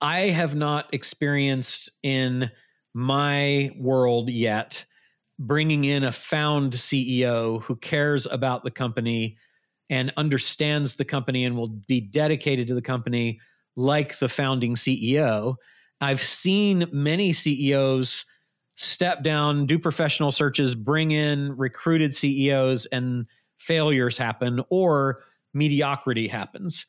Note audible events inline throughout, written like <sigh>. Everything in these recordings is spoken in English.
I have not experienced in my world yet bringing in a found CEO who cares about the company and understands the company and will be dedicated to the company like the founding CEO. I've seen many CEOs step down, do professional searches, bring in recruited CEOs, and failures happen or mediocrity happens.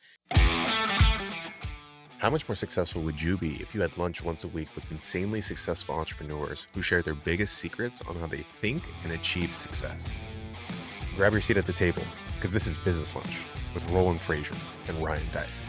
How much more successful would you be if you had lunch once a week with insanely successful entrepreneurs who share their biggest secrets on how they think and achieve success? Grab your seat at the table because this is Business Lunch with Roland Frasier and Ryan Deiss.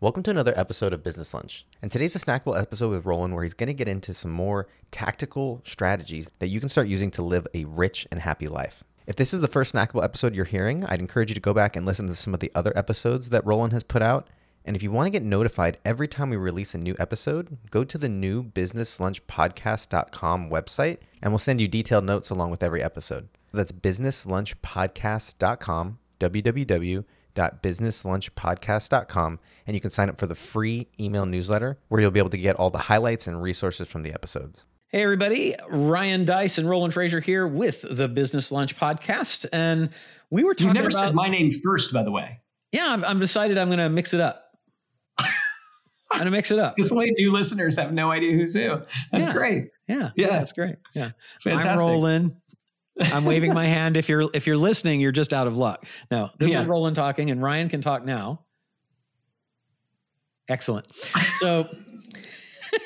Welcome to another episode of Business Lunch. And today's a snackable episode with Roland where he's going to get into some more tactical strategies that you can start using to live a rich and happy life. If this is the first snackable episode you're hearing, I'd encourage you to go back and listen to some of the other episodes that Roland has put out. And if you want to get notified every time we release a new episode, go to the new businesslunchpodcast.com website and we'll send you detailed notes along with every episode. That's businesslunchpodcast.com, www.businesslunchpodcast.com, and you can sign up for the free email newsletter where you'll be able to get all the highlights and resources from the episodes. Hey, everybody. Ryan Deiss and Roland Frasier here with the Business Lunch Podcast. And we were talking You never about, said my name first, by the way. Yeah, I'm, I'm decided I'm going to mix it up. I'm going to mix it up. This way, new listeners have no idea who's who. That's Yeah. great. Yeah. Yeah. That's great. Yeah. Fantastic. I'm Roland. I'm waving my <laughs> hand. If you're if you're listening, you're just out of luck. No, this Yeah. is Roland talking, and Ryan can talk now. Excellent. So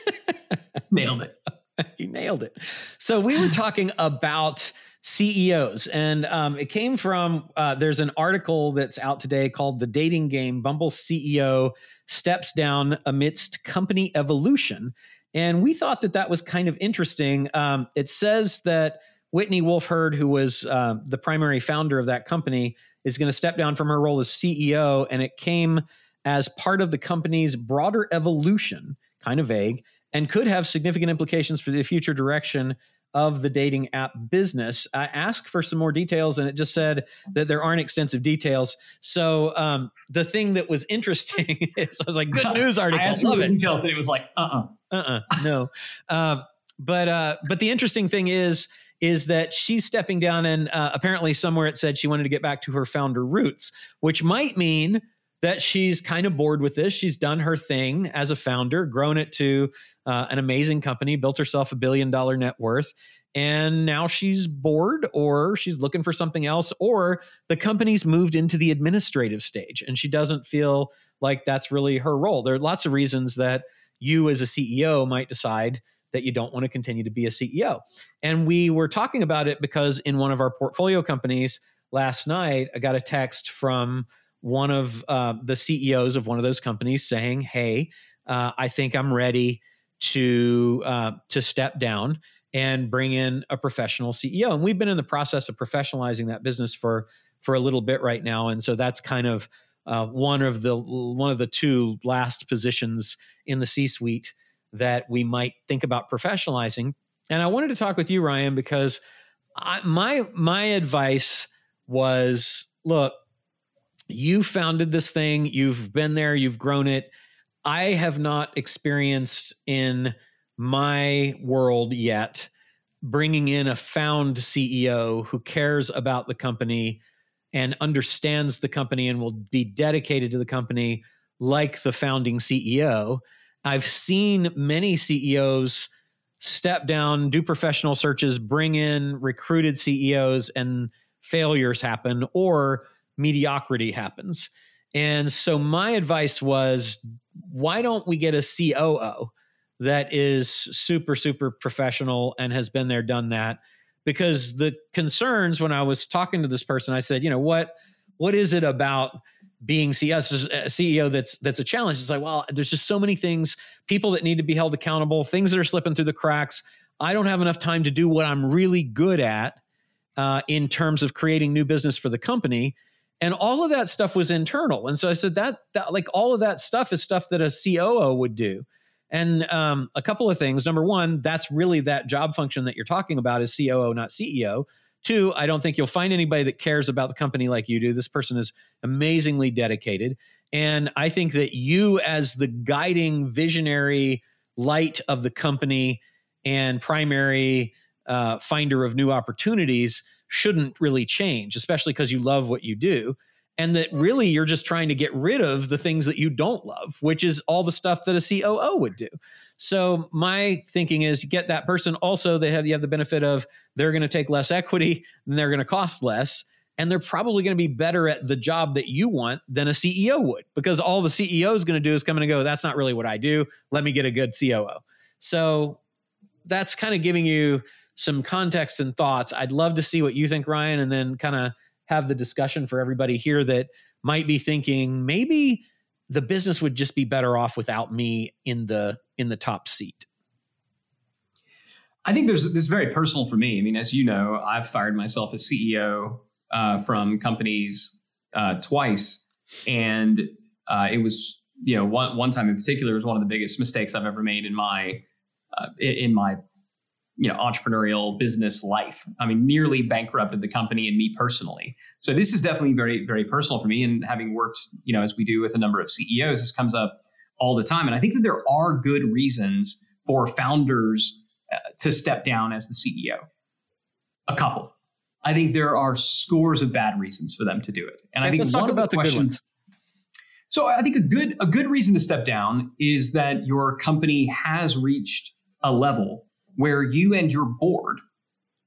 <laughs> Nailed it. <laughs> you nailed it. So we were <sighs> talking about CEOs, and um, it came from uh, there's an article that's out today called "The Dating Game: Bumble CEO Steps Down Amidst Company Evolution," and we thought that that was kind of interesting. Um, it says that Whitney Wolfe Herd, who was uh, the primary founder of that company, is going to step down from her role as CEO, and it came as part of the company's broader evolution, kind of vague, and could have significant implications for the future direction of the dating app business. I asked for some more details, and it just said that there aren't extensive details. So um, the thing that was interesting <laughs> is I was like, "Good <laughs> news article, I asked for the it." details, and it was like, uh, uh uh-uh no um, but uh but the interesting thing is is that she's stepping down and uh, apparently somewhere it said she wanted to get back to her founder roots which might mean that she's kind of bored with this she's done her thing as a founder grown it to uh, an amazing company built herself a billion dollar net worth and now she's bored or she's looking for something else or the company's moved into the administrative stage and she doesn't feel like that's really her role there are lots of reasons that you as a CEO might decide that you don't want to continue to be a CEO. And we were talking about it because in one of our portfolio companies last night, I got a text from one of uh, the CEOs of one of those companies saying, "Hey, uh, I think I'm ready to uh, to step down and bring in a professional CEO." And we've been in the process of professionalizing that business for for a little bit right now, and so that's kind of uh, one of the one of the two last positions in the C-suite that we might think about professionalizing. And I wanted to talk with you, Ryan, because I, my my advice was, look, you founded this thing, you've been there, you've grown it. I have not experienced in my world yet bringing in a found CEO who cares about the company and understands the company and will be dedicated to the company like the founding CEO. I've seen many CEOs step down, do professional searches, bring in recruited CEOs, and failures happen or mediocrity happens. And so my advice was why don't we get a COO that is super, super professional and has been there, done that? Because the concerns when I was talking to this person, I said, you know, what what is it about being a CEO that's that's a challenge? It's like, well, there's just so many things, people that need to be held accountable, things that are slipping through the cracks. I don't have enough time to do what I'm really good at uh, in terms of creating new business for the company. And all of that stuff was internal. And so I said that, that like all of that stuff is stuff that a COO would do. And um, a couple of things. Number one, that's really that job function that you're talking about is COO, not CEO, Two, I don't think you'll find anybody that cares about the company like you do. This person is amazingly dedicated. And I think that you, as the guiding visionary light of the company and primary uh, finder of new opportunities, shouldn't really change, especially because you love what you do and that really you're just trying to get rid of the things that you don't love, which is all the stuff that a COO would do. So my thinking is get that person also they have you have the benefit of they're going to take less equity and they're going to cost less and they're probably going to be better at the job that you want than a CEO would because all the CEO is going to do is come in and go that's not really what I do. Let me get a good COO. So that's kind of giving you some context and thoughts. I'd love to see what you think Ryan and then kind of have the discussion for everybody here that might be thinking maybe the business would just be better off without me in the in the top seat i think there's this is very personal for me i mean as you know i've fired myself as ceo uh, from companies uh, twice and uh, it was you know one, one time in particular was one of the biggest mistakes i've ever made in my uh, in my you know entrepreneurial business life. I mean nearly bankrupted the company and me personally. So this is definitely very very personal for me. And having worked you know as we do with a number of ceos this comes up all the time. And i think that there are good reasons for founders uh, to step down as the ceo a couple. I think there are scores of bad reasons for them to do it. And i think let's talk about the, the good ones. so i think a good a good reason to step down is that your company has reached a level where you and your board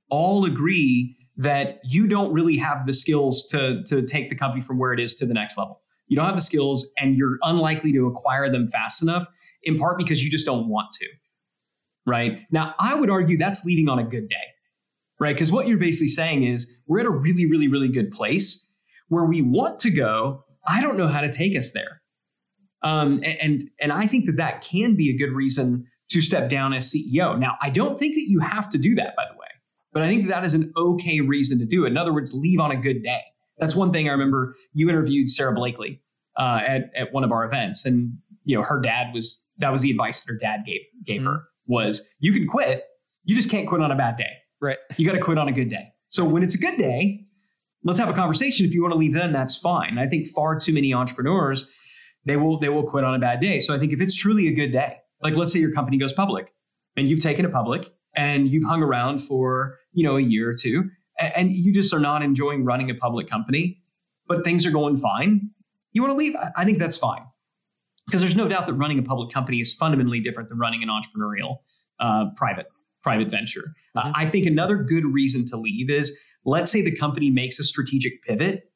all agree that you don't really have the skills to, to take the company from where it is to the next level. You don't have the skills and you're unlikely to acquire them fast enough, in part because you just don't want to. Right. Now, I would argue that's leaving on a good day. Right. Because what you're basically saying is we're at a really, really, really good place where we want to go. I don't know how to take us there. Um, and, and, and I think that that can be a good reason to step down as CEO. Now, I don't think that you have to do that, by the way, but I think that, that is an okay reason to do it. In other words, leave on a good day. That's one thing I remember you interviewed Sara Blakely uh, at, at one of our events. And, you know, her dad was, that was the advice that her dad gave, gave mm-hmm. her was you can quit. You just can't quit on a bad day. Right. You got to quit on a good day. So when it's a good day, let's have a conversation. If you want to leave then, that's fine. I think far too many entrepreneurs, they will, they will quit on a bad day. So I think if it's truly a good day, like let's say your company goes public and you've taken it public and you've hung around for, you know, a year or two and you just are not enjoying running a public company, but things are going fine. You want to leave? I think that's fine. Because there's no doubt that running a public company is fundamentally different than running an entrepreneurial uh, private private venture. Uh, mm-hmm. I think another good reason to leave is let's say the company makes a strategic pivot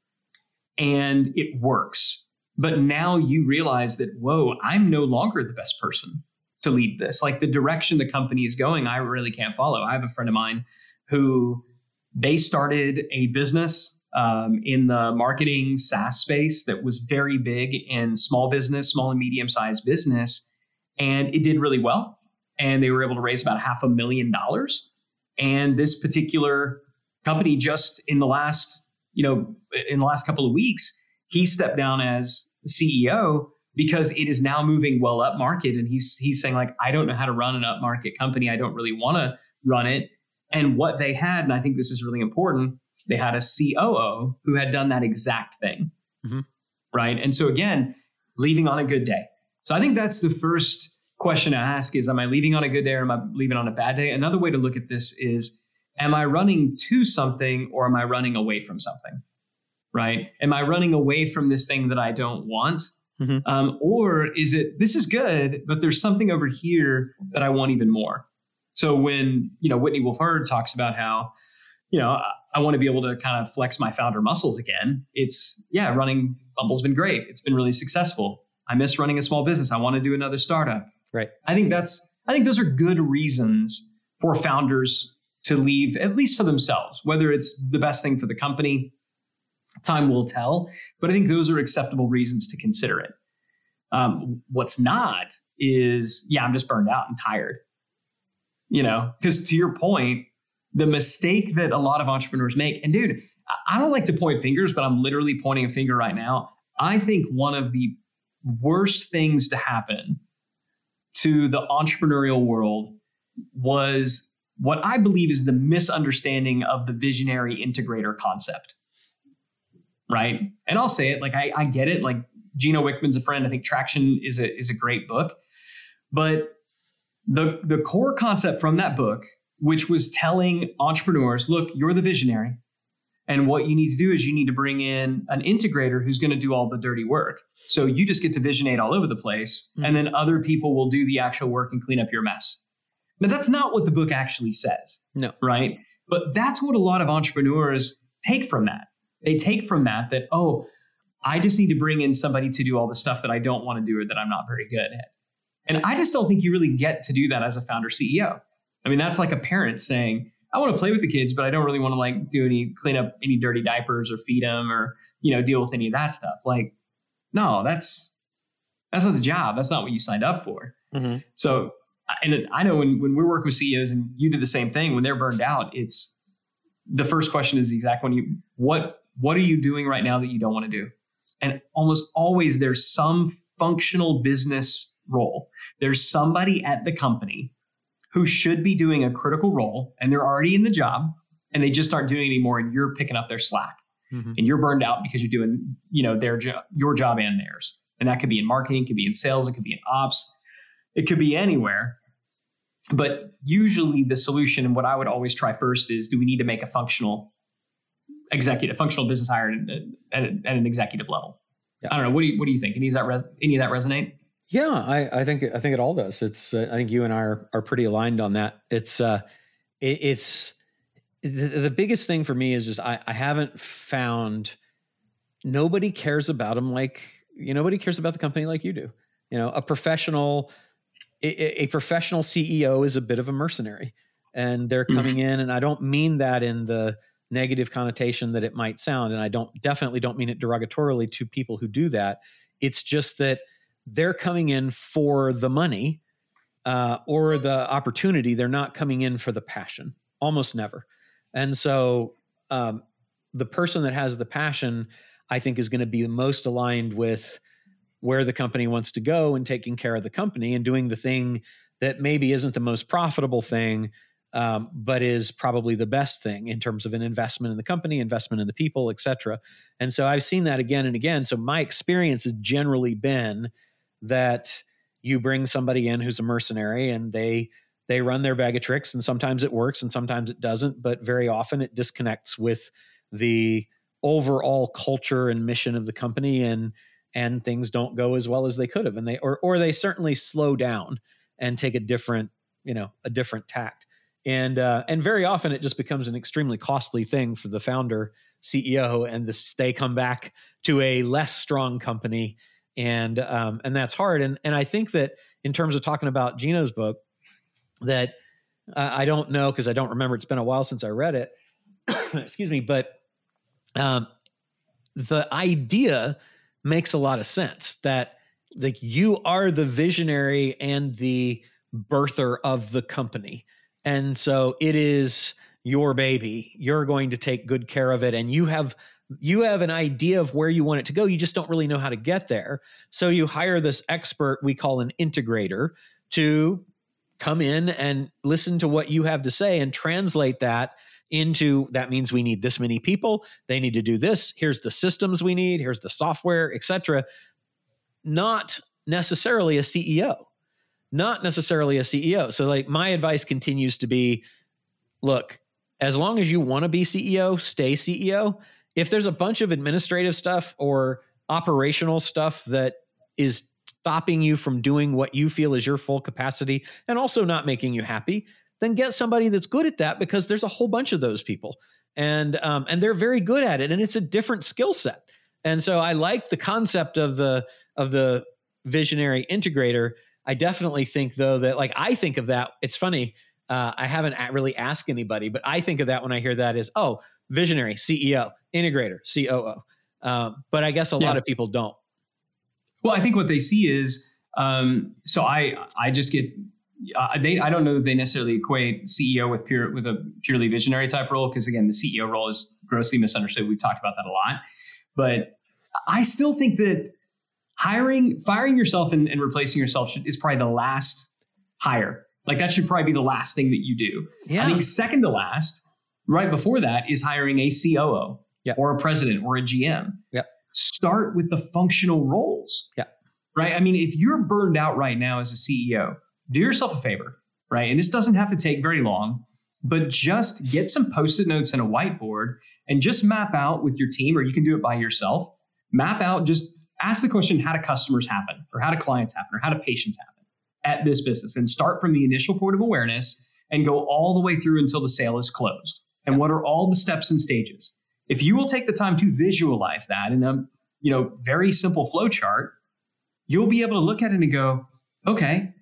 and it works, but now you realize that whoa, I'm no longer the best person to lead this. Like the direction the company is going, I really can't follow. I have a friend of mine who they started a business um, in the marketing SaaS space that was very big in small business, small and medium sized business, and it did really well. And they were able to raise about half a million dollars. And this particular company, just in the last, you know, in the last couple of weeks, he stepped down as CEO because it is now moving well up market and he's he's saying like I don't know how to run an up market company. I don't really want to run it. And what they had and I think this is really important they had a COO who had done that exact thing. Mm-hmm. right? And so again leaving on a good day. So I think that's the first question to ask is am I leaving on a good day or am I leaving on a bad day? Another way to look at this is am I running to something or am I running away from something? Right? Am I running away from this thing that I don't want Mm-hmm. Um, or is it this is good, but there's something over here that I want even more? So when you know Whitney Wolfe Herd talks about how you know I, I want to be able to kind of flex my founder muscles again, it's yeah, running Bumble's been great. It's been really successful. I miss running a small business. I want to do another startup. Right. I think that's I think those are good reasons for founders to leave, at least for themselves, whether it's the best thing for the company Time will tell, but I think those are acceptable reasons to consider it. Um, what's not is, yeah, I'm just burned out and tired. You know, because to your point, the mistake that a lot of entrepreneurs make, and dude, I don't like to point fingers, but I'm literally pointing a finger right now. I think one of the worst things to happen to the entrepreneurial world was what I believe is the misunderstanding of the visionary integrator concept. Right. And I'll say it like I, I get it. Like Gino Wickman's a friend. I think Traction is a is a great book. But the the core concept from that book, which was telling entrepreneurs, look, you're the visionary. And what you need to do is you need to bring in an integrator who's going to do all the dirty work. So you just get to visionate all over the place, mm-hmm. and then other people will do the actual work and clean up your mess. Now, that's not what the book actually says. No. Right. But that's what a lot of entrepreneurs take from that. They take from that that, oh, I just need to bring in somebody to do all the stuff that I don't want to do or that I'm not very good at. And I just don't think you really get to do that as a founder CEO. I mean, that's like a parent saying, I want to play with the kids, but I don't really want to like do any clean up any dirty diapers or feed them or, you know, deal with any of that stuff. Like, no, that's that's not the job. That's not what you signed up for. Mm-hmm. So and I know when, when we're working with CEOs and you do the same thing, when they're burned out, it's the first question is the exact one you what what are you doing right now that you don't want to do? And almost always there's some functional business role. There's somebody at the company who should be doing a critical role and they're already in the job and they just aren't doing it anymore and you're picking up their slack. Mm-hmm. And you're burned out because you're doing, you know, their job, your job and theirs. And that could be in marketing, it could be in sales, it could be in ops, it could be anywhere. But usually the solution and what I would always try first is do we need to make a functional executive, functional business hire at, at, an executive level? Yeah. I don't know. What do you what do you think? Any of that res- any of that resonate? Yeah, I, I think I think it all does. It's uh, I think you and I are are pretty aligned on that. It's uh, it, it's the, the, biggest thing for me is just I, I haven't found nobody cares about them like you know, nobody cares about the company like you do. You know, a professional a, a professional CEO is a bit of a mercenary, and they're mm-hmm. coming mm-hmm. in, and I don't mean that in the negative connotation that it might sound, and I don't definitely don't mean it derogatorily to people who do that. It's just that they're coming in for the money uh, or the opportunity. They're not coming in for the passion, almost never. And so um, the person that has the passion, I think, is going to be most aligned with where the company wants to go and taking care of the company and doing the thing that maybe isn't the most profitable thing, um, but is probably the best thing in terms of an investment in the company, investment in the people, et cetera. And so I've seen that again and again. So my experience has generally been that you bring somebody in who's a mercenary and they they run their bag of tricks and sometimes it works and sometimes it doesn't but very often it disconnects with the overall culture and mission of the company and and things don't go as well as they could have and they or or they certainly slow down and take a different you know a different tact and uh, and very often it just becomes an extremely costly thing for the founder ceo and they come back to a less strong company. And um, and that's hard. And and i think that in terms of talking about gino's book that uh, i don't know because i don't remember. It's been a while since i read it. <coughs> Excuse me. But um, the idea makes a lot of sense that like you are the visionary and the birther of the company. And so it is your baby. You're going to take good care of it and you have you have an idea of where you want it to go. You just don't really know how to get there. So you hire this expert we call an integrator to come in and listen to what you have to say and translate that into that means we need this many people they need to do this here's the systems we need here's the software etc not necessarily a ceo not necessarily a ceo so like my advice continues to be look as long as you want to be ceo stay ceo if there's a bunch of administrative stuff or operational stuff that is stopping you from doing what you feel is your full capacity and also not making you happy then get somebody that's good at that because there's a whole bunch of those people. And um, and they're very good at it and it's a different skill set. And so i like the concept of the of the visionary integrator i definitely think though that like i think of that it's funny uh, i haven't really asked anybody but i think of that when i hear that is oh visionary ceo integrator coo um, but i guess a yeah. lot of people don't well i think what they see is um, so i i just get uh, they I don't know that they necessarily equate CEO with pure with a purely visionary type role because again the CEO role is grossly misunderstood. We've talked about that a lot, but I still think that hiring firing yourself and, and replacing yourself should, is probably the last hire Like that should probably be the last thing that you do. Yeah. I think second to last, right before that, is hiring a COO Yeah. or a president or a GM. Yeah. Start with the functional roles. Yeah. Right. I mean, if you're burned out right now as a CEO, do yourself a favor, right? And this doesn't have to take very long, but just get some post-it notes and a whiteboard and just map out with your team, or you can do it by yourself. Map out, just ask the question, how do customers happen, or how do clients happen, or how do patients happen at this business? And start from the initial point of awareness and go all the way through until the sale is closed. And what are all the steps and stages? If you will take the time to visualize that in a you know very simple flow chart, you'll be able to look at it and go, okay,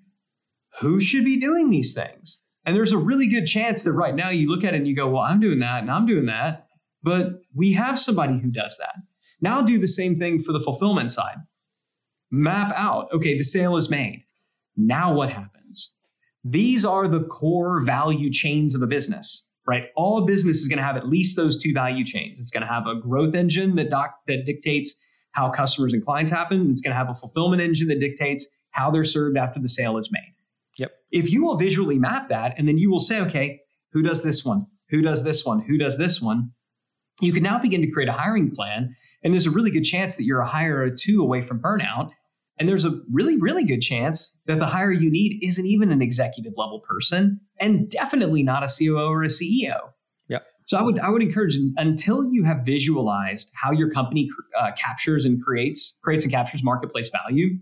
who should be doing these things? And there's a really good chance that right now you look at it and you go, well, I'm doing that and I'm doing that, but we have somebody who does that. Now do the same thing for the fulfillment side. Map out, okay, the sale is made. Now what happens? These are the core value chains of a business, right? All business is going to have at least those two value chains. It's going to have a growth engine that doc, that dictates how customers and clients happen. It's going to have a fulfillment engine that dictates how they're served after the sale is made. Yep. If you will visually map that, and then you will say, okay, who does this one? Who does this one? Who does this one? You can now begin to create a hiring plan. And there's a really good chance that you're a hire or two away from burnout. And there's a really, really good chance that the hire you need isn't even an executive level person and definitely not a COO or a CEO. Yep. So I would I would encourage until you have visualized how your company uh, captures and creates creates and captures marketplace value,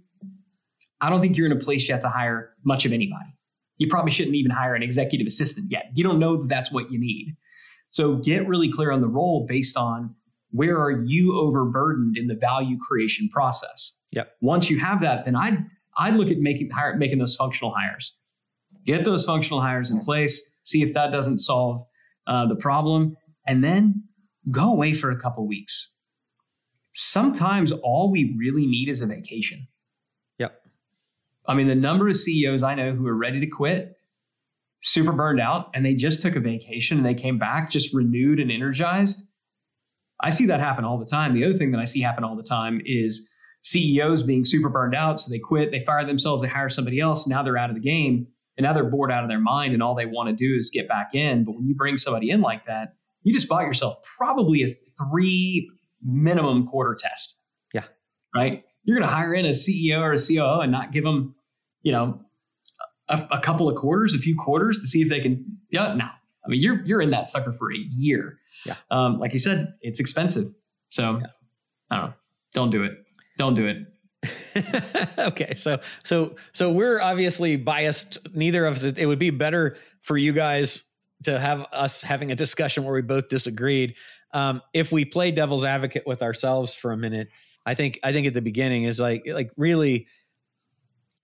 I don't think you're in a place yet to hire much of anybody. You probably shouldn't even hire an executive assistant yet. You don't know that that's what you need. So get really clear on the role based on where are you overburdened in the value creation process. Yep. Once you have that, then I'd I'd look at making hire, making those functional hires. Get those functional hires in place. See if that doesn't solve uh, the problem, and then go away for a couple weeks. Sometimes all we really need is a vacation. Yep. I mean, the number of CEOs I know who are ready to quit, super burned out, and they just took a vacation and they came back just renewed and energized. I see that happen all the time. The other thing that I see happen all the time is CEOs being super burned out. So they quit, they fire themselves, they hire somebody else. Now they're out of the game and now they're bored out of their mind and all they want to do is get back in. But when you bring somebody in like that, you just bought yourself probably a three minimum quarter test. Yeah. Right. You're going to hire in a CEO or a COO and not give them, you know, a, a couple of quarters, a few quarters to see if they can. Yeah. No. I mean, you're you're in that sucker for a year. Yeah. Um, like you said, it's expensive. So Yeah. I don't know. Don't do it. Don't do it. <laughs> okay, so so so we're obviously biased. Neither of us. It would be better for you guys to have us having a discussion where we both disagreed. Um, if we play devil's advocate with ourselves for a minute, I think I think at the beginning is like like really,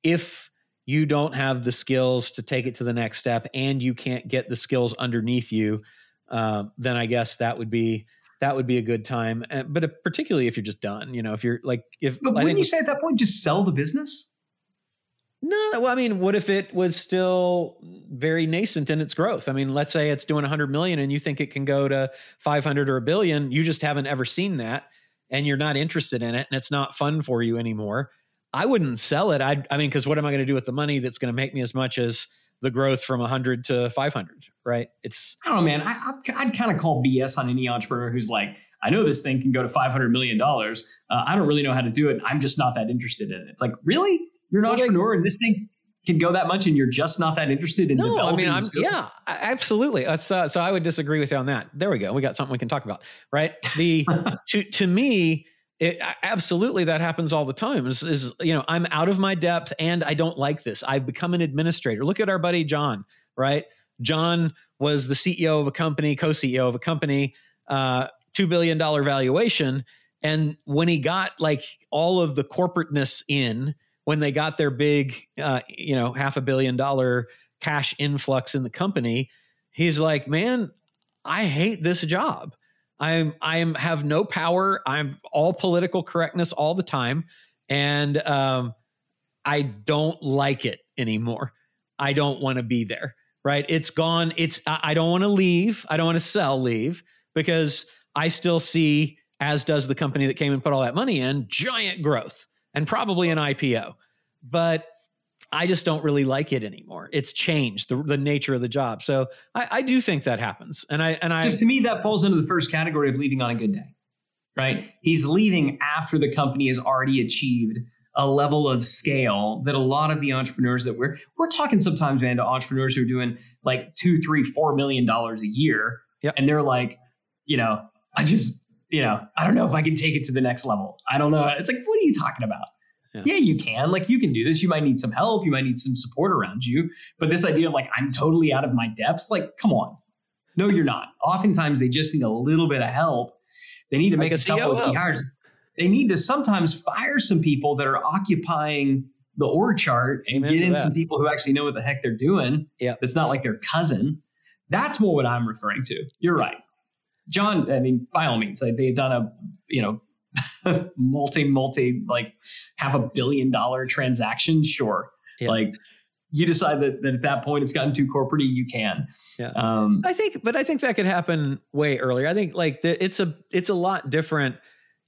if you don't have the skills to take it to the next step and you can't get the skills underneath you, uh, then I guess that would be that would be a good time. Uh, but uh, particularly if you're just done, you know, if you're like if But wouldn't think you say at that point just sell the business? no, well, I mean, what if it was still very nascent in its growth? I mean, let's say it's doing 100 million and you think it can go to 500 or a billion. You just haven't ever seen that and you're not interested in it and it's not fun for you anymore. I wouldn't sell it. I, I mean, because what am I going to do with the money that's going to make me as much as the growth from 100 to 500, right? It's, I don't know, man. I, I, I'd kind of call BS on any entrepreneur who's like, I know this thing can go to $500 million. Uh, I don't really know how to do it. I'm just not that interested in it. It's like, really? You're an entrepreneur and this thing can go that much and you're just not that interested in no, I developing mean, I'm, yeah, absolutely. Uh, so, so I would disagree with you on that. There we go. We got something we can talk about, right? The, <laughs> to to me it absolutely that happens all the time is, is you know i'm out of my depth and i don't like this. I've become an administrator. Look at our buddy john right? John was the ceo of a company co-ceo of a company uh, $2 billion valuation. And when he got like all of the corporateness in when they got their big uh, you know half a billion dollar cash influx in the company he's like man i hate this job I'm I'm have no power. I'm all political correctness all the time, and um, I don't like it anymore. I don't want to be there. Right? It's gone. It's I I don't want to leave. I don't want to sell leave because I still see, as does the company that came and put all that money in, giant growth and probably an IPO. But I just don't really like it anymore. It's changed the, the nature of the job. So I, I do think that happens. And I and I just to me that falls into the first category of leaving on a good day. Right? He's leaving after the company has already achieved a level of scale that a lot of the entrepreneurs that we're we're talking sometimes, man, to entrepreneurs who are doing like two, three, four million dollars a year. Yep. And they're like, you know, I just, you know, I don't know if I can take it to the next level. I don't know. It's like, what are you talking about? Yeah. yeah. you can. Like, you can do this. You might need some help. You might need some support around you. But this idea of like, I'm totally out of my depth, like, come on. No, you're not. Oftentimes, they just need a little bit of help. They need to Like make a a couple of key hires. They need to sometimes fire some people that are occupying the org chart and Amen get in some people who actually know what the heck they're doing. Yeah. That's not like their cousin. That's more what I'm referring to. You're right. John, I mean, by all means, like they had done a, you know, <laughs> multi, multi, like half a billion dollar transaction. Sure. Yeah. Like you decide that, that at that point it's gotten too corporate you can. Yeah. Um, I think, but I think that could happen way earlier. I think like the, it's a it's a lot different,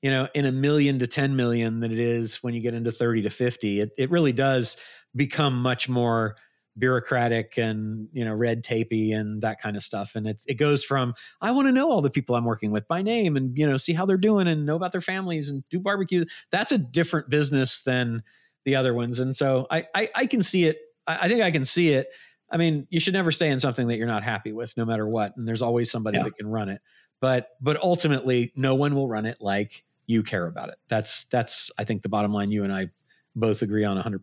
you know, in a million to ten million than it is when you get into thirty to fifty. It it really does become much more bureaucratic and you know red tapey and that kind of stuff. And it it goes from I want to know all the people I'm working with by name and you know see how they're doing and know about their families and do barbecue. That's a different business than the other ones. And so I I, I can see it. I, I think I can see it. I mean, you should never stay in something that you're not happy with, no matter what. And there's always somebody Yeah. that can run it. But but ultimately, no one will run it like you care about it. That's that's I think the bottom line. You and I both agree on 100.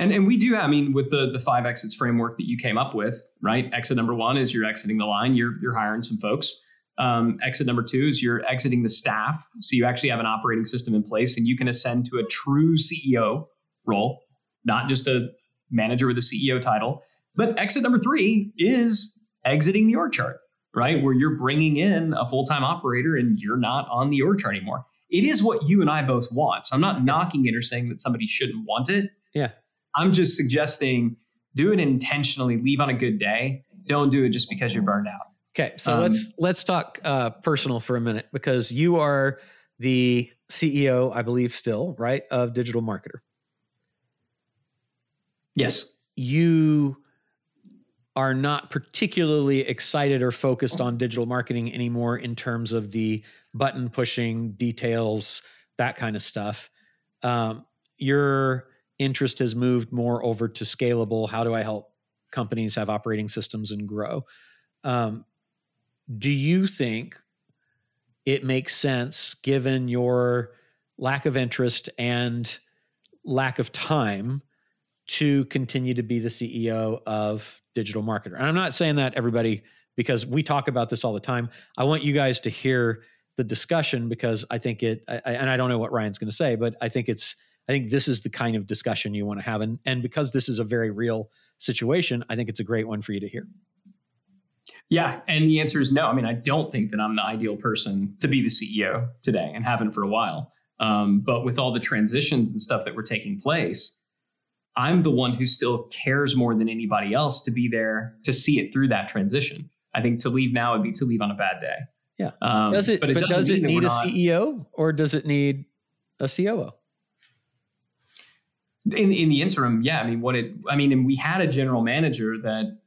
And and we do, I mean, with the the five exits framework that you came up with, right? Exit number one is you're exiting the line, you're you're hiring some folks. Um, exit number two is you're exiting the staff, so you actually have an operating system in place, and you can ascend to a true CEO role, not just a manager with a CEO title. But exit number three is exiting the org chart, right? Where you're bringing in a full time operator and you're not on the org chart anymore. It is what you and I both want. So I'm not knocking it or saying that somebody shouldn't want it. Yeah. I'm just suggesting do it intentionally, leave on a good day. Don't do it just because you're burned out. Okay, so Um, let's let's talk uh, personal for a minute because you are the CEO, I believe, still right of Digital Marketer. Yes. you are not particularly excited or focused on digital marketing anymore in terms of the button pushing details that kind of stuff um, your interest has moved more over to scalable how do i help companies have operating systems and grow um, do you think it makes sense given your lack of interest and lack of time to continue to be the CEO of Digital Marketer. And I'm not saying that everybody because we talk about this all the time. I want you guys to hear the discussion because I think it I, and I don't know what Ryan's going to say, but I think it's I think this is the kind of discussion you want to have and and because this is a very real situation, I think it's a great one for you to hear. Yeah. And the answer is no. I mean, I don't think that I'm the ideal person to be the CEO today and haven't for a while. Um, but with all the transitions and stuff that were taking place, I'm the one who still cares more than anybody else to be there to see it through that transition. I think to leave now would be to leave on a bad day. Yeah. Um, Does it but, doesn't does it need a not- CEO or does it need a COO? In in the interim, yeah. I mean, what it. I mean, and we had a general manager that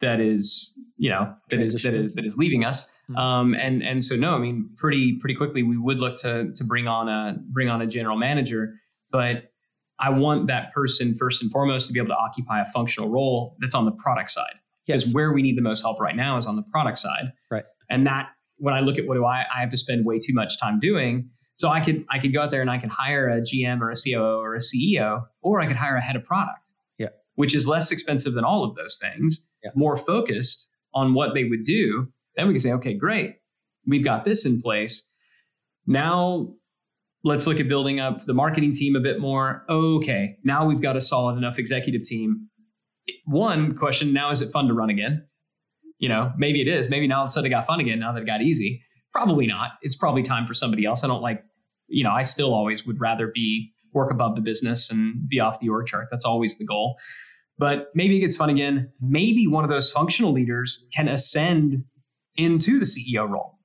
that is you know that is that is that is leaving us. Mhm. Um, and and so no, I mean, pretty pretty quickly we would look to to bring on a bring on a general manager, but I want that person first and foremost to be able to occupy a functional role that's on the product side. Because Yes. where we need the most help right now is on the product side. Right. And that when I look at what do I I have to spend way too much time doing. So I could I could go out there and I could hire a GM or a COO or a CEO, or I could hire a head of product. Yeah. Which is less expensive than all of those things, Yeah. more focused on what they would do. Then we can say, okay, great. We've got this in place. Now let's look at building up the marketing team a bit more. Okay, now we've got a solid enough executive team. One question now is it fun to run again? You know, maybe it is. Maybe now all of a sudden it got fun again. Now that it got easy, probably not. It's probably time for somebody else. I don't like, you know, I still always would rather be work above the business and be off the org chart. That's always the goal. But maybe it gets fun again. Maybe one of those functional leaders can ascend into the CEO role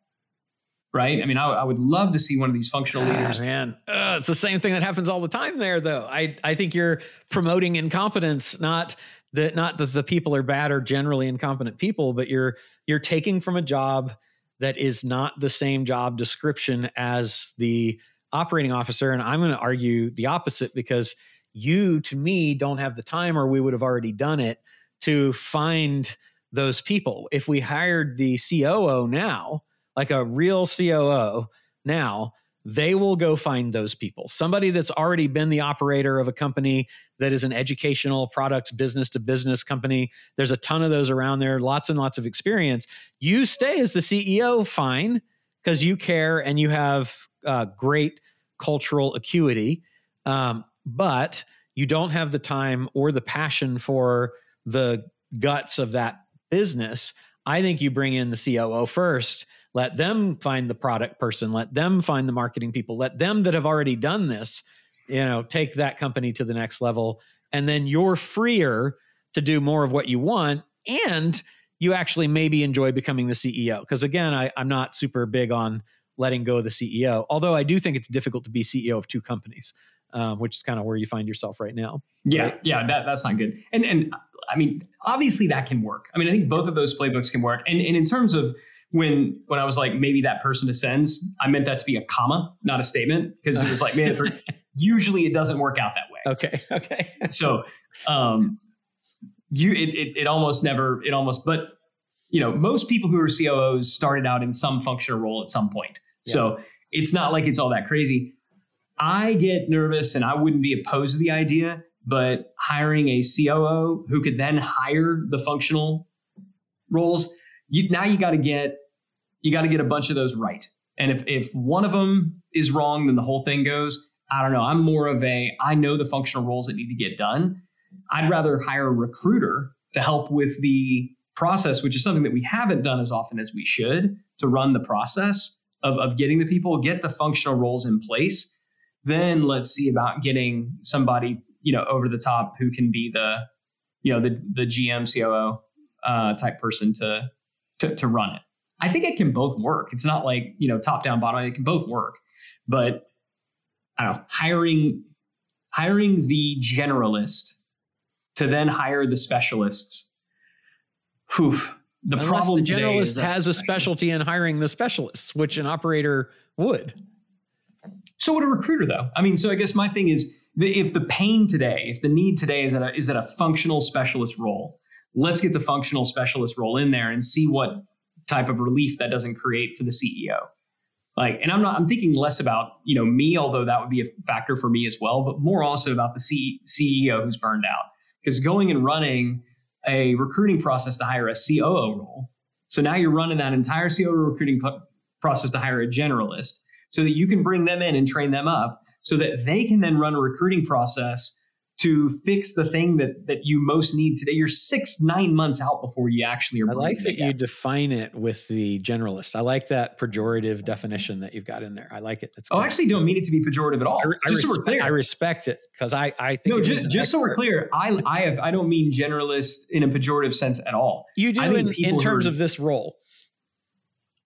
right? I mean, I, I would love to see one of these functional Ah, leaders. man, uh, it's the same thing that happens all the time there, though. I I think you're promoting incompetence, not that not that the people are bad or generally incompetent people, but you're you're taking from a job that is not the same job description as the operating officer, and I'm going to argue the opposite because you, to me, don't have the time, or we would have already done it to find those people. If we hired the COO now, like a real COO now, they will go find those people. Somebody that's already been the operator of a company that is an educational products business to business company. There's a ton of those around there, lots and lots of experience. You stay as the CEO, fine, because you care and you have uh, great cultural acuity. Um, but you don't have the time or the passion for the guts of that business. I think you bring in the COO first let them find the product person let them find the marketing people let them that have already done this you know take that company to the next level and then you're freer to do more of what you want and you actually maybe enjoy becoming the ceo because again I, i'm not super big on letting go of the ceo although i do think it's difficult to be ceo of two companies um, which is kind of where you find yourself right now Yeah, yeah, that, that's not good. And and I mean, obviously that can work. I mean, I think both of those playbooks can work. And and in terms of when when I was like maybe that person ascends, I meant that to be a comma, not a statement, because it was like man, <laughs> usually it doesn't work out that way. okay okay So um, you it, it it almost never it almost but you know most people who are COOs started out in some functional role at some point. So it's not like it's all that crazy. I get nervous and I wouldn't be opposed to the idea, but hiring a COO who could then hire the functional roles, you, now you got to get you got to get a bunch of those right. And if if one of them is wrong, then the whole thing goes. I don't know. I'm more of a I know the functional roles that need to get done. I'd rather hire a recruiter to help with the process, which is something that we haven't done as often as we should to run the process of, of getting the people, get the functional roles in place. Then let's see about getting somebody, you know, over the top who can be the, you know, the the GM, COO uh, type person to, to to run it. I think it can both work. It's not like, you know, top down, bottom. It can both work. But I don't know, hiring hiring the generalist to then hire the specialists. The Unless problem the generalist is has a specialty in hiring the specialists which an operator would So would a recruiter though? I mean, so I guess my thing is the, if the pain today, if the need today is at a is at a functional specialist role, let's get the functional specialist role in there and see what type of relief that doesn't create for the CEO. Like, and I'm not I'm thinking less about, you know, me, although that would be a factor for me as well, but more also about the C, CEO who's burned out. Because going and running a recruiting process to hire a COO role. So now you're running that entire COO recruiting cl- process to hire a generalist so that you can bring them in and train them up so that they can then run a recruiting process to fix the thing that that you most need today. You're six, nine months out before you actually are. I like that you define it with the generalist. I like that pejorative definition that you've got in there. I like it. That's Oh, I actually don't mean it to be pejorative at all. I, I just so we're respect, clear. I respect it because I, I think no, just just so we're clear, I I have I don't mean generalist in a pejorative sense at all. You do in, in terms are- of this role,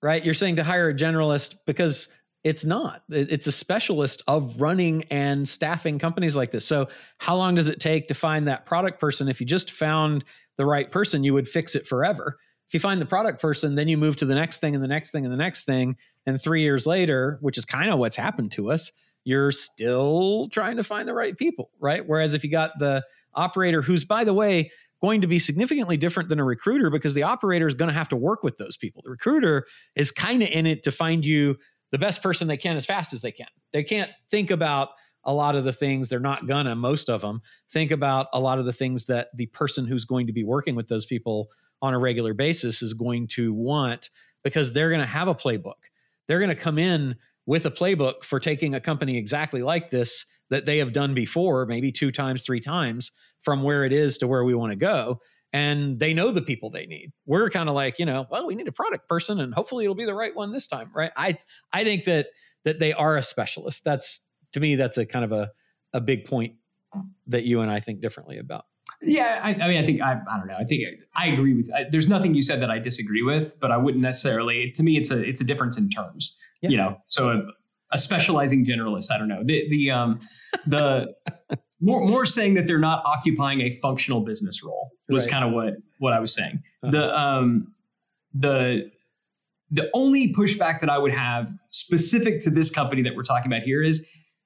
right? You're saying to hire a generalist because it's not. It's a specialist of running and staffing companies like this. So, how long does it take to find that product person? If you just found the right person, you would fix it forever. If you find the product person, then you move to the next thing and the next thing and the next thing. And three years later, which is kind of what's happened to us, you're still trying to find the right people, right? Whereas if you got the operator, who's, by the way, going to be significantly different than a recruiter because the operator is going to have to work with those people. The recruiter is kind of in it to find you the best person they can as fast as they can. They can't think about a lot of the things they're not gonna most of them think about a lot of the things that the person who's going to be working with those people on a regular basis is going to want because they're going to have a playbook they're going to come in with a playbook for taking a company exactly like this that they have done before maybe two times three times from where it is to where we want to go and they know the people they need we're kind of like you know well we need a product person and hopefully it'll be the right one this time right i i think that that they are a specialist that's to me that's a kind of a a big point that you and i think differently about Yeah, I, I, mean, I think I, I don't know. I think I agree with. I, there's nothing you said that I disagree with, but I wouldn't necessarily. To me, it's a it's a difference in terms. Yeah. You know, so a, a, specializing generalist. I don't know the the um the <laughs> more more saying that they're not occupying a functional business role was right. kind of what what I was saying. Uh-huh. The um the the only pushback that I would have specific to this company that we're talking about here is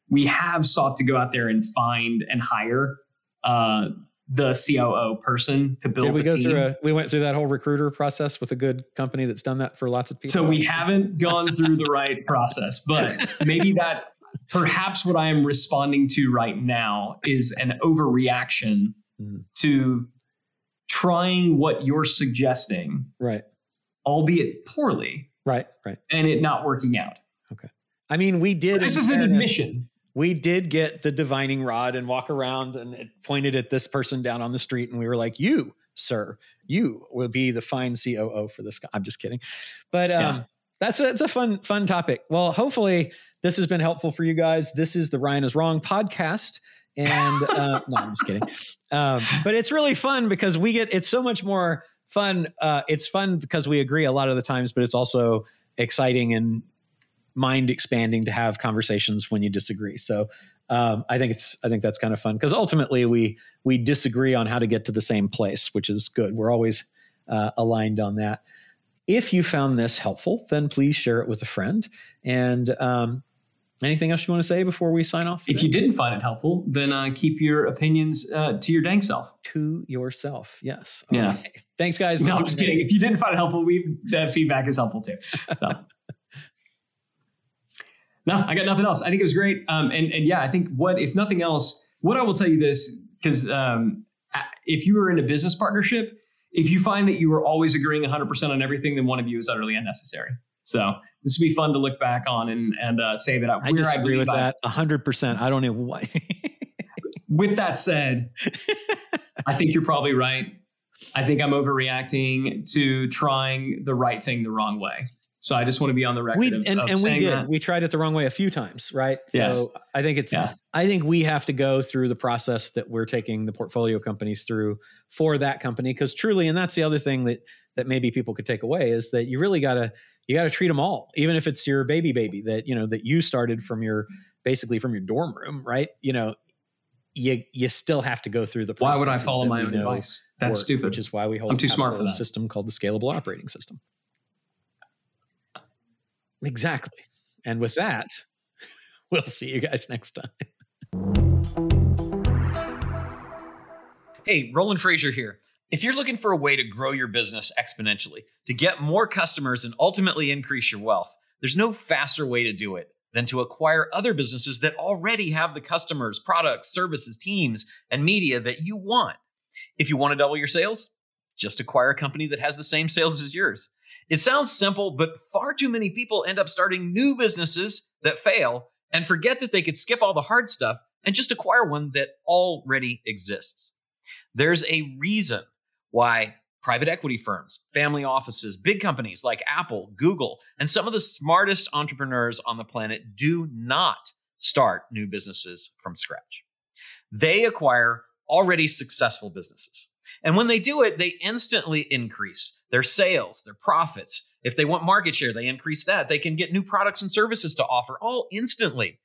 we have sought to go out there and find and hire uh, the COO person to build. Did we go team. through a? We went through that whole recruiter process with a good company that's done that for lots of people. So we haven't gone through the right process, but maybe that perhaps what I am responding to right now is an overreaction mm-hmm. to trying what you're suggesting, right? Albeit poorly, right? Right, and it not working out. Okay. I mean, we did. This is an admission we did get the divining rod and walk around and it pointed at this person down on the street and we were like you sir you will be the fine coo for this guy i'm just kidding but um, yeah. That's a, it's a fun fun topic well hopefully this has been helpful for you guys this is the ryan is wrong podcast and uh, <laughs> no i'm just kidding um, but it's really fun because we get it's so much more fun uh, it's fun because we agree a lot of the times but it's also exciting and mind expanding to have conversations when you disagree. So um, I think it's I think that's kind of fun because ultimately we we disagree on how to get to the same place, which is good. We're always uh, aligned on that. If you found this helpful, then please share it with a friend. And um, anything else you want to say before we sign off? Today? If you didn't find it helpful, then uh, keep your opinions uh, to your dang self. To yourself, yes. Yeah. <laughs> Thanks, guys. No, I'm just kidding. If you didn't find it helpful, we that feedback is helpful too. So. <laughs> No, I got nothing else. I think it was great. Um, and and yeah, I think what if nothing else, what I will tell you this because um, if you are in a business partnership, if you find that you are always agreeing 100% on everything, then one of you is utterly unnecessary. So this would be fun to look back on and and uh, say that I disagree with that 100%. I don't know why. <laughs> with that said, <laughs> I think you're probably right. I think I'm overreacting to trying the right thing the wrong way. So I just want to be on the record. We, of, and, of and we did. That. We tried it the wrong way a few times, right? Yes. So I think it's. Yeah. I think we have to go through the process that we're taking the portfolio companies through for that company because truly, and that's the other thing that that maybe people could take away is that you really gotta you gotta treat them all, even if it's your baby baby that you know that you started from your basically from your dorm room, right? You know, you you still have to go through the. Process. Why would I follow my own advice? That's work, stupid. Which is why we hold. I'm too smart for that system called the scalable operating system. Exactly. And with that, <laughs> we'll see you guys next time. Hey, Roland Frasier here. If you're looking for a way to grow your business exponentially, to get more customers and ultimately increase your wealth, there's no faster way to do it than to acquire other businesses that already have the customers, products, services, teams, and media that you want. If you want to double your sales, just acquire a company that has the same sales as yours. It sounds simple, but far too many people end up starting new businesses that fail and forget that they could skip all the hard stuff and just acquire one that already exists. There's a reason why private equity firms, family offices, big companies like Apple, Google, and some of the smartest entrepreneurs on the planet do not start new businesses from scratch. They acquire already successful businesses. And when they do it, they instantly increase their sales, their profits. If they want market share, they increase that. They can get new products and services to offer all instantly.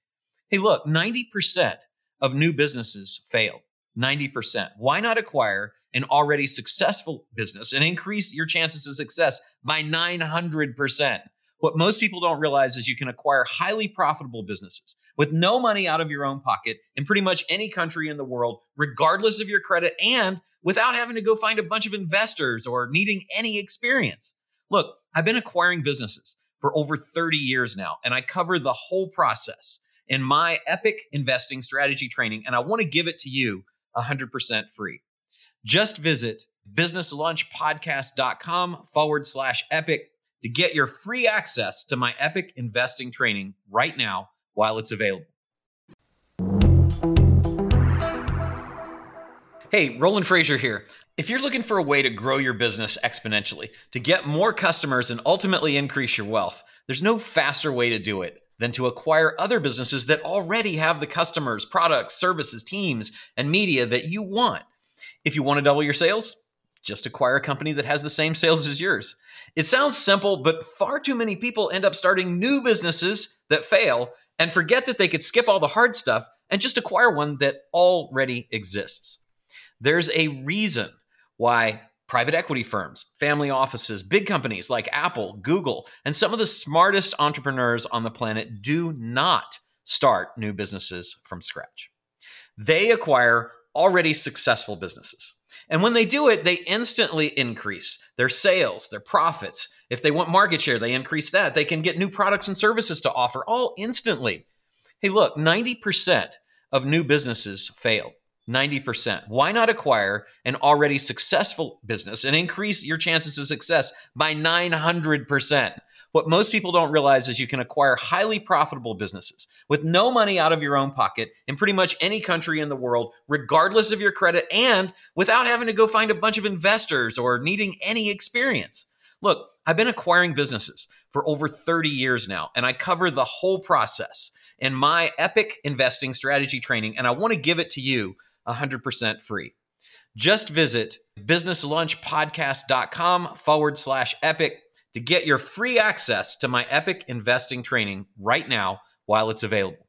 Hey, look, 90% of new businesses fail. 90%. Why not acquire an already successful business and increase your chances of success by 900%? What most people don't realize is you can acquire highly profitable businesses with no money out of your own pocket in pretty much any country in the world, regardless of your credit and without having to go find a bunch of investors or needing any experience. Look, I've been acquiring businesses for over 30 years now, and I cover the whole process in my epic investing strategy training, and I want to give it to you 100% free. Just visit businesslunchpodcast.com forward slash epic to get your free access to my epic investing training right now while it's available. Hey, Roland Frasier here. If you're looking for a way to grow your business exponentially, to get more customers and ultimately increase your wealth, there's no faster way to do it than to acquire other businesses that already have the customers, products, services, teams, and media that you want. If you want to double your sales, just acquire a company that has the same sales as yours. It sounds simple, but far too many people end up starting new businesses that fail and forget that they could skip all the hard stuff and just acquire one that already exists. There's a reason why private equity firms, family offices, big companies like Apple, Google, and some of the smartest entrepreneurs on the planet do not start new businesses from scratch. They acquire already successful businesses. And when they do it, they instantly increase their sales, their profits. If they want market share, they increase that. They can get new products and services to offer all instantly. Hey, look, 90% of new businesses fail. 90%. Why not acquire an already successful business and increase your chances of success by 900%? What most people don't realize is you can acquire highly profitable businesses with no money out of your own pocket in pretty much any country in the world, regardless of your credit, and without having to go find a bunch of investors or needing any experience. Look, I've been acquiring businesses for over 30 years now, and I cover the whole process in my epic investing strategy training, and I want to give it to you 100% free. Just visit businesslunchpodcast.com forward slash epic to get your free access to my epic investing training right now while it's available.